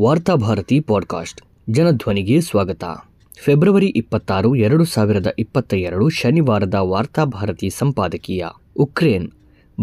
Varthabharati podcast. ಜನಧ್ವನಿಗೆ ಸ್ವಾಗತ. February ಇಪ್ಪತ್ತಾರು, ಎರಡು ಸಾವಿರದ ಇಪ್ಪತ್ತ ಎರಡು ಶನಿವಾರದ ವಾರ್ತಾಭಾರತಿ ಸಂಪಾದಕೀಯ. ಉಕ್ರೇನ್.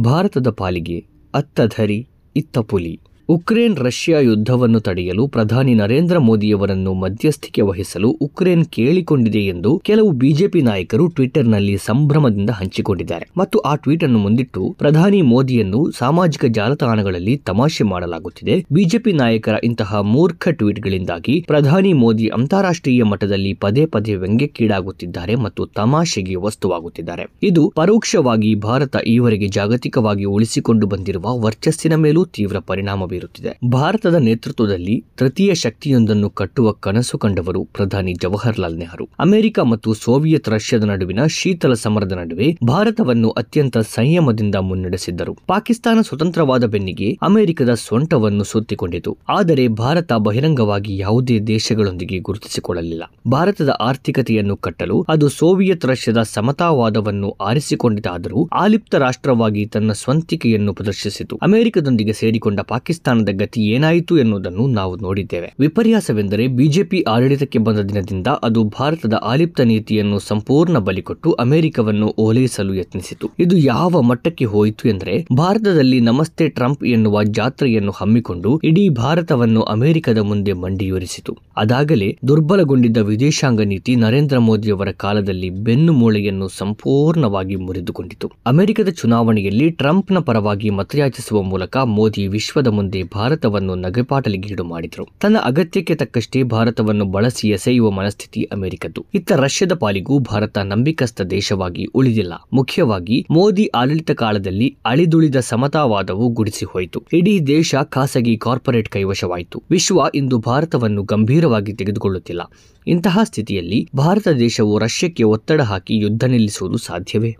ಭಾರತದ ಪಾಲಿಗೆ ಅತ್ತಧರಿ ಇತ್ತ ಪುಲಿ ಉಕ್ರೇನ್ ರಷ್ಯಾ ಯುದ್ಧವನ್ನು ತಡೆಯಲು ಪ್ರಧಾನಿ ನರೇಂದ್ರ ಮೋದಿಯವರನ್ನು ಮಧ್ಯಸ್ಥಿಕೆ ವಹಿಸಲು ಉಕ್ರೇನ್ ಕೇಳಿಕೊಂಡಿದೆ ಎಂದು ಕೆಲವು ಬಿಜೆಪಿ ನಾಯಕರು ಟ್ವಿಟರ್ನಲ್ಲಿ ಸಂಭ್ರಮದಿಂದ ಹಂಚಿಕೊಂಡಿದ್ದಾರೆ. ಮತ್ತು ಆ ಟ್ವೀಟ್ ಅನ್ನು ಮುಂದಿಟ್ಟು ಪ್ರಧಾನಿ ಮೋದಿಯನ್ನು ಸಾಮಾಜಿಕ ಜಾಲತಾಣಗಳಲ್ಲಿ ತಮಾಷೆ ಮಾಡಲಾಗುತ್ತಿದೆ. ಬಿಜೆಪಿ ನಾಯಕರ ಇಂತಹ ಮೂರ್ಖ ಟ್ವೀಟ್ಗಳಿಂದಾಗಿ ಪ್ರಧಾನಿ ಮೋದಿ ಅಂತಾರಾಷ್ಟ್ರೀಯ ಮಟ್ಟದಲ್ಲಿ ಪದೇ ಪದೇ ವ್ಯಂಗ್ಯಕ್ಕೀಡಾಗುತ್ತಿದ್ದಾರೆ ಮತ್ತು ತಮಾಷೆಗೆ ವಸ್ತುವಾಗುತ್ತಿದ್ದಾರೆ. ಇದು ಪರೋಕ್ಷವಾಗಿ ಭಾರತ ಈವರೆಗೆ ಜಾಗತಿಕವಾಗಿ ಉಳಿಸಿಕೊಂಡು ಬಂದಿರುವ ವರ್ಚಸ್ಸಿನ ಮೇಲೂ ತೀವ್ರ ಪರಿಣಾಮ ಬೀರುತ್ತಿದೆ. ಭಾರತದ ನೇತೃತ್ವದಲ್ಲಿ ತೃತೀಯ ಶಕ್ತಿಯೊಂದನ್ನು ಕಟ್ಟುವ ಕನಸು ಕಂಡವರು ಪ್ರಧಾನಿ ಜವಾಹರ್ಲಾಲ್ ನೆಹರು. ಅಮೆರಿಕ ಮತ್ತು ಸೋವಿಯತ್ ರಷ್ಯಾದ ನಡುವಿನ ಶೀತಲ ಸಮರದ ನಡುವೆ ಭಾರತವನ್ನು ಅತ್ಯಂತ ಸಂಯಮದಿಂದ ಮುನ್ನಡೆಸಿದ್ದರು. ಪಾಕಿಸ್ತಾನ ಸ್ವತಂತ್ರವಾದ ಬೆನ್ನಿಗೆ ಅಮೆರಿಕದ ಸೊಂಟವನ್ನು ಸುತ್ತಿಕೊಂಡಿತು. ಆದರೆ ಭಾರತ ಬಹಿರಂಗವಾಗಿ ಯಾವುದೇ ದೇಶಗಳೊಂದಿಗೆ ಗುರುತಿಸಿಕೊಳ್ಳಲಿಲ್ಲ. ಭಾರತದ ಆರ್ಥಿಕತೆಯನ್ನು ಕಟ್ಟಲು ಅದು ಸೋವಿಯತ್ ರಷ್ಯಾದ ಸಮತಾವಾದವನ್ನು ಆರಿಸಿಕೊಂಡಿತಾದರೂ ಆಲಿಪ್ತ ರಾಷ್ಟ್ರವಾಗಿ ತನ್ನ ಸ್ವಂತಿಕೆಯನ್ನು ಪ್ರದರ್ಶಿಸಿತು. ಅಮೆರಿಕದೊಂದಿಗೆ ಸೇರಿಕೊಂಡ ಪಾಕಿಸ್ತಾನದ ಗತಿ ಏನಾಯಿತು ಎನ್ನುವುದನ್ನು ನಾವು ನೋಡಿದ್ದೇವೆ. ವಿಪರ್ಯಾಸವೆಂದರೆ ಬಿಜೆಪಿ ಆಡಳಿತಕ್ಕೆ ಬಂದ ದಿನದಿಂದ ಅದು ಭಾರತದ ಆಲಿಪ್ತ ನೀತಿಯನ್ನು ಸಂಪೂರ್ಣ ಬಲಿಕೊಟ್ಟು ಅಮೆರಿಕವನ್ನು ಓಲೈಸಲು ಯತ್ನಿಸಿತು. ಇದು ಯಾವ ಮಟ್ಟಕ್ಕೆ ಹೋಯಿತು ಎಂದರೆ ಭಾರತದಲ್ಲಿ ನಮಸ್ತೆ ಟ್ರಂಪ್ ಎನ್ನುವ ಜಾತ್ರೆಯನ್ನು ಹಮ್ಮಿಕೊಂಡು ಇಡೀ ಭಾರತವನ್ನು ಅಮೆರಿಕದ ಮುಂದೆ ಮಂಡಿಯೂರಿಸಿತು. ಅದಾಗಲೇ ದುರ್ಬಲಗೊಂಡಿದ್ದ ವಿದೇಶಾಂಗ ನೀತಿ ನರೇಂದ್ರ ಮೋದಿಯವರ ಕಾಲದಲ್ಲಿ ಬೆನ್ನು ಮೂಳೆಯನ್ನು ಸಂಪೂರ್ಣವಾಗಿ ಮುರಿದುಕೊಂಡಿತು. ಅಮೆರಿಕದ ಚುನಾವಣೆಯಲ್ಲಿ ಟ್ರಂಪ್ನ ಪರವಾಗಿ ಮತಯಾಚಿಸುವ ಮೂಲಕ ಮೋದಿ ವಿಶ್ವದ ಮುಂದೆ ಭಾರತವನ್ನು ನಗೆಪಾಟಲಿಗೀಡು ಮಾಡಿದರು. ತನ್ನ ಅಗತ್ಯಕ್ಕೆ ತಕ್ಕಷ್ಟೇ ಭಾರತವನ್ನು ಬಳಸಿ ಎಸೆಯುವ ಮನಸ್ಥಿತಿ ಅಮೆರಿಕದ್ದು. ಇತ್ತ ರಷ್ಯಾದ ಪಾಲಿಗೂ ಭಾರತ ನಂಬಿಕಸ್ಥ ದೇಶವಾಗಿ ಉಳಿದಿಲ್ಲ. ಮುಖ್ಯವಾಗಿ ಮೋದಿ ಆಡಳಿತ ಕಾಲದಲ್ಲಿ ಅಳಿದುಳಿದ ಸಮತಾವಾದವು ಗುಡಿಸಿ ಹೋಯಿತು. ಇಡೀ ದೇಶ ಖಾಸಗಿ ಕಾರ್ಪೊರೇಟ್ ಕೈವಶವಾಯಿತು. ವಿಶ್ವ ಇಂದು ಭಾರತವನ್ನು ಗಂಭೀರವಾಗಿ ತೆಗೆದುಕೊಳ್ಳುತ್ತಿಲ್ಲ. ಇಂತಹ ಸ್ಥಿತಿಯಲ್ಲಿ ಭಾರತ ದೇಶವು ರಷ್ಯಕ್ಕೆ ಒತ್ತಡ ಹಾಕಿ ಯುದ್ಧ ನಿಲ್ಲಿಸುವುದು ಸಾಧ್ಯವೇ?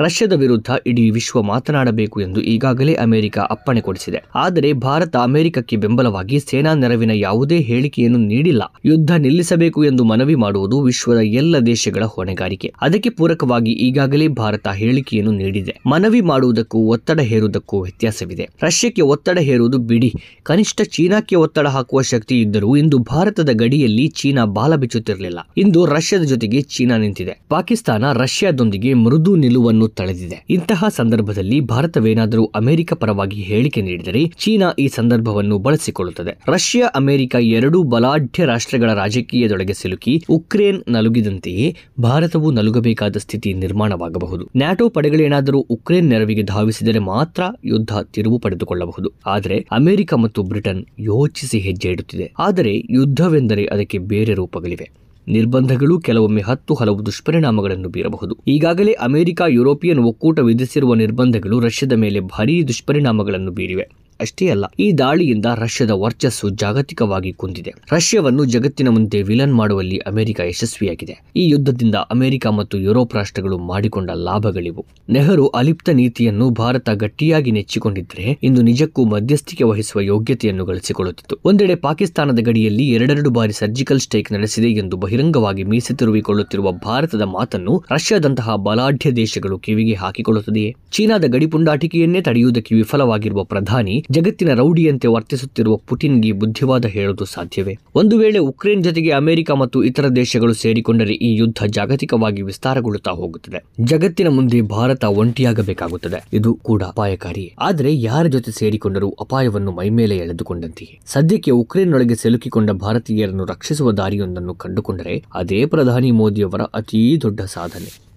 ರಷ್ಯಾದ ವಿರುದ್ಧ ಇಡೀ ವಿಶ್ವ ಮಾತನಾಡಬೇಕು ಎಂದು ಈಗಾಗಲೇ ಅಮೆರಿಕ ಅಪ್ಪಣೆ ಕೊಡಿಸಿದೆ. ಆದರೆ ಭಾರತ ಅಮೆರಿಕಕ್ಕೆ ಬೆಂಬಲವಾಗಿ ಸೇನಾ ನೆರವಿನ ಯಾವುದೇ ಹೇಳಿಕೆಯನ್ನು ನೀಡಿಲ್ಲ. ಯುದ್ಧ ನಿಲ್ಲಿಸಬೇಕು ಎಂದು ಮನವಿ ಮಾಡುವುದು ವಿಶ್ವದ ಎಲ್ಲ ದೇಶಗಳ ಹೊಣೆಗಾರಿಕೆ. ಅದಕ್ಕೆ ಪೂರಕವಾಗಿ ಈಗಾಗಲೇ ಭಾರತ ಹೇಳಿಕೆಯನ್ನು ನೀಡಿದೆ. ಮನವಿ ಮಾಡುವುದಕ್ಕೂ ಒತ್ತಡ ಹೇರುವುದಕ್ಕೂ ವ್ಯತ್ಯಾಸವಿದೆ. ರಷ್ಯಕ್ಕೆ ಒತ್ತಡ ಹೇರುವುದು ಬಿಡಿ. ಕನಿಷ್ಠ ಚೀನಾಕ್ಕೆ ಒತ್ತಡ ಹಾಕುವ ಶಕ್ತಿ ಇದ್ದರೂ ಇಂದು ಭಾರತದ ಗಡಿಯಲ್ಲಿ ಚೀನಾ ಬಾಲ ಬಿಚ್ಚುತ್ತಿರಲಿಲ್ಲ. ಇಂದು ರಷ್ಯಾದ ಜೊತೆಗೆ ಚೀನಾ ನಿಂತಿದೆ. ಪಾಕಿಸ್ತಾನ ರಷ್ಯಾದೊಂದಿಗೆ ಮೃದು ನಿಲುವನ್ನು ತಳೆದಿದೆ. ಇಂತಹ ಸಂದರ್ಭದಲ್ಲಿ ಭಾರತವೇನಾದರೂ ಅಮೆರಿಕ ಪರವಾಗಿ ಹೇಳಿಕೆ ನೀಡಿದರೆ ಚೀನಾ ಈ ಸಂದರ್ಭವನ್ನು ಬಳಸಿಕೊಳ್ಳುತ್ತದೆ. ರಷ್ಯಾ, ಅಮೆರಿಕ ಎರಡೂ ಬಲಾಢ್ಯ ರಾಷ್ಟ್ರಗಳ ರಾಜಕೀಯದೊಳಗೆ ಸಿಲುಕಿ ಉಕ್ರೇನ್ ನಲುಗಿದಂತೆಯೇ ಭಾರತವು ನಲುಗಬೇಕಾದ ಸ್ಥಿತಿ ನಿರ್ಮಾಣವಾಗಬಹುದು. ನ್ಯಾಟೋ ಪಡೆಗಳೇನಾದರೂ ಉಕ್ರೇನ್ ನೆರವಿಗೆ ಧಾವಿಸಿದರೆ ಮಾತ್ರ ಯುದ್ಧ ತಿರುವು ಪಡೆದುಕೊಳ್ಳಬಹುದು. ಆದರೆ ಅಮೆರಿಕ ಮತ್ತು ಬ್ರಿಟನ್ ಯೋಚಿಸಿ ಹೆಜ್ಜೆ ಇಡುತ್ತಿದೆ. ಆದರೆ ಯುದ್ಧವೆಂದರೆ ಅದಕ್ಕೆ ಬೇರೆ ರೂಪಗಳಿವೆ. ನಿರ್ಬಂಧಗಳು ಕೆಲವೊಮ್ಮೆ ಹತ್ತು ಹಲವು ದುಷ್ಪರಿಣಾಮಗಳನ್ನು ಬೀರಬಹುದು. ಈಗಾಗಲೇ ಅಮೆರಿಕ, ಯುರೋಪಿಯನ್ ಒಕ್ಕೂಟ ವಿಧಿಸಿರುವ ನಿರ್ಬಂಧಗಳು ರಷ್ಯಾದ ಮೇಲೆ ಭಾರೀ ದುಷ್ಪರಿಣಾಮಗಳನ್ನು ಬೀರಿವೆ. ಅಷ್ಟೇ ಅಲ್ಲ, ಈ ದಾಳಿಯಿಂದ ರಷ್ಯಾದ ವರ್ಚಸ್ಸು ಜಾಗತಿಕವಾಗಿ ಕುಂದಿದೆ. ರಷ್ಯಾವನ್ನು ಜಗತ್ತಿನ ಮುಂದೆ ವಿಲನ್ ಮಾಡುವಲ್ಲಿ ಅಮೆರಿಕ ಯಶಸ್ವಿಯಾಗಿದೆ. ಈ ಯುದ್ಧದಿಂದ ಅಮೆರಿಕ ಮತ್ತು ಯುರೋಪ್ ರಾಷ್ಟ್ರಗಳು ಮಾಡಿಕೊಂಡ ಲಾಭಗಳಿವು. ನೆಹರು ಅಲಿಪ್ತ ನೀತಿಯನ್ನು ಭಾರತ ಗಟ್ಟಿಯಾಗಿ ನೆಚ್ಚಿಕೊಂಡಿದ್ದರೆ ಇಂದು ನಿಜಕ್ಕೂ ಮಧ್ಯಸ್ಥಿಕೆ ವಹಿಸುವ ಯೋಗ್ಯತೆಯನ್ನು ಗಳಿಸಿಕೊಳ್ಳುತ್ತಿತ್ತು. ಒಂದೆಡೆ ಪಾಕಿಸ್ತಾನದ ಗಡಿಯಲ್ಲಿ ಎರಡೆರಡು ಬಾರಿ ಸರ್ಜಿಕಲ್ ಸ್ಟ್ರೈಕ್ ನಡೆಸಿದೆ ಎಂದು ಬಹಿರಂಗವಾಗಿ ಮೀಸೆ ತಿರುವಿಕೊಳ್ಳುತ್ತಿರುವ ಭಾರತದ ಮಾತನ್ನು ರಷ್ಯಾದಂತಹ ಬಲಾಢ್ಯ ದೇಶಗಳು ಕಿವಿಗೆ ಹಾಕಿಕೊಳ್ಳುತ್ತದೆಯೇ? ಚೀನಾದ ಗಡಿಪುಂಡಾಟಿಕೆಯನ್ನೇ ತಡೆಯುವುದಕ್ಕೆ ವಿಫಲವಾಗಿರುವ ಪ್ರಧಾನಿ ಜಗತ್ತಿನ ರೌಡಿಯಂತೆ ವರ್ತಿಸುತ್ತಿರುವ ಪುಟಿನ್ಗೆ ಬುದ್ಧಿವಾದ ಹೇಳುವುದು ಸಾಧ್ಯವೇ? ಒಂದು ವೇಳೆ ಉಕ್ರೇನ್ ಜೊತೆಗೆ ಅಮೆರಿಕ ಮತ್ತು ಇತರ ದೇಶಗಳು ಸೇರಿಕೊಂಡರೆ ಈ ಯುದ್ಧ ಜಾಗತಿಕವಾಗಿ ವಿಸ್ತಾರಗೊಳ್ಳುತ್ತಾ ಹೋಗುತ್ತದೆ. ಜಗತ್ತಿನ ಮುಂದೆ ಭಾರತ ಒಂಟಿಯಾಗಬೇಕಾಗುತ್ತದೆ. ಇದು ಕೂಡ ಅಪಾಯಕಾರಿ ಆದರೆ ಯಾರ ಜೊತೆ ಸೇರಿಕೊಂಡರೂ ಅಪಾಯವನ್ನು ಮೈಮೇಲೆ ಎಳೆದುಕೊಂಡಂತೆಯೇ? ಸದ್ಯಕ್ಕೆ ಉಕ್ರೇನ್ನೊಳಗೆ ಸಿಲುಕಿಕೊಂಡ ಭಾರತೀಯರನ್ನು ರಕ್ಷಿಸುವ ದಾರಿಯೊಂದನ್ನು ಕಂಡುಕೊಂಡರೆ, ಅದೇ ಪ್ರಧಾನಿ ಮೋದಿಯವರ ಅತೀ ದೊಡ್ಡ ಸಾಧನೆ.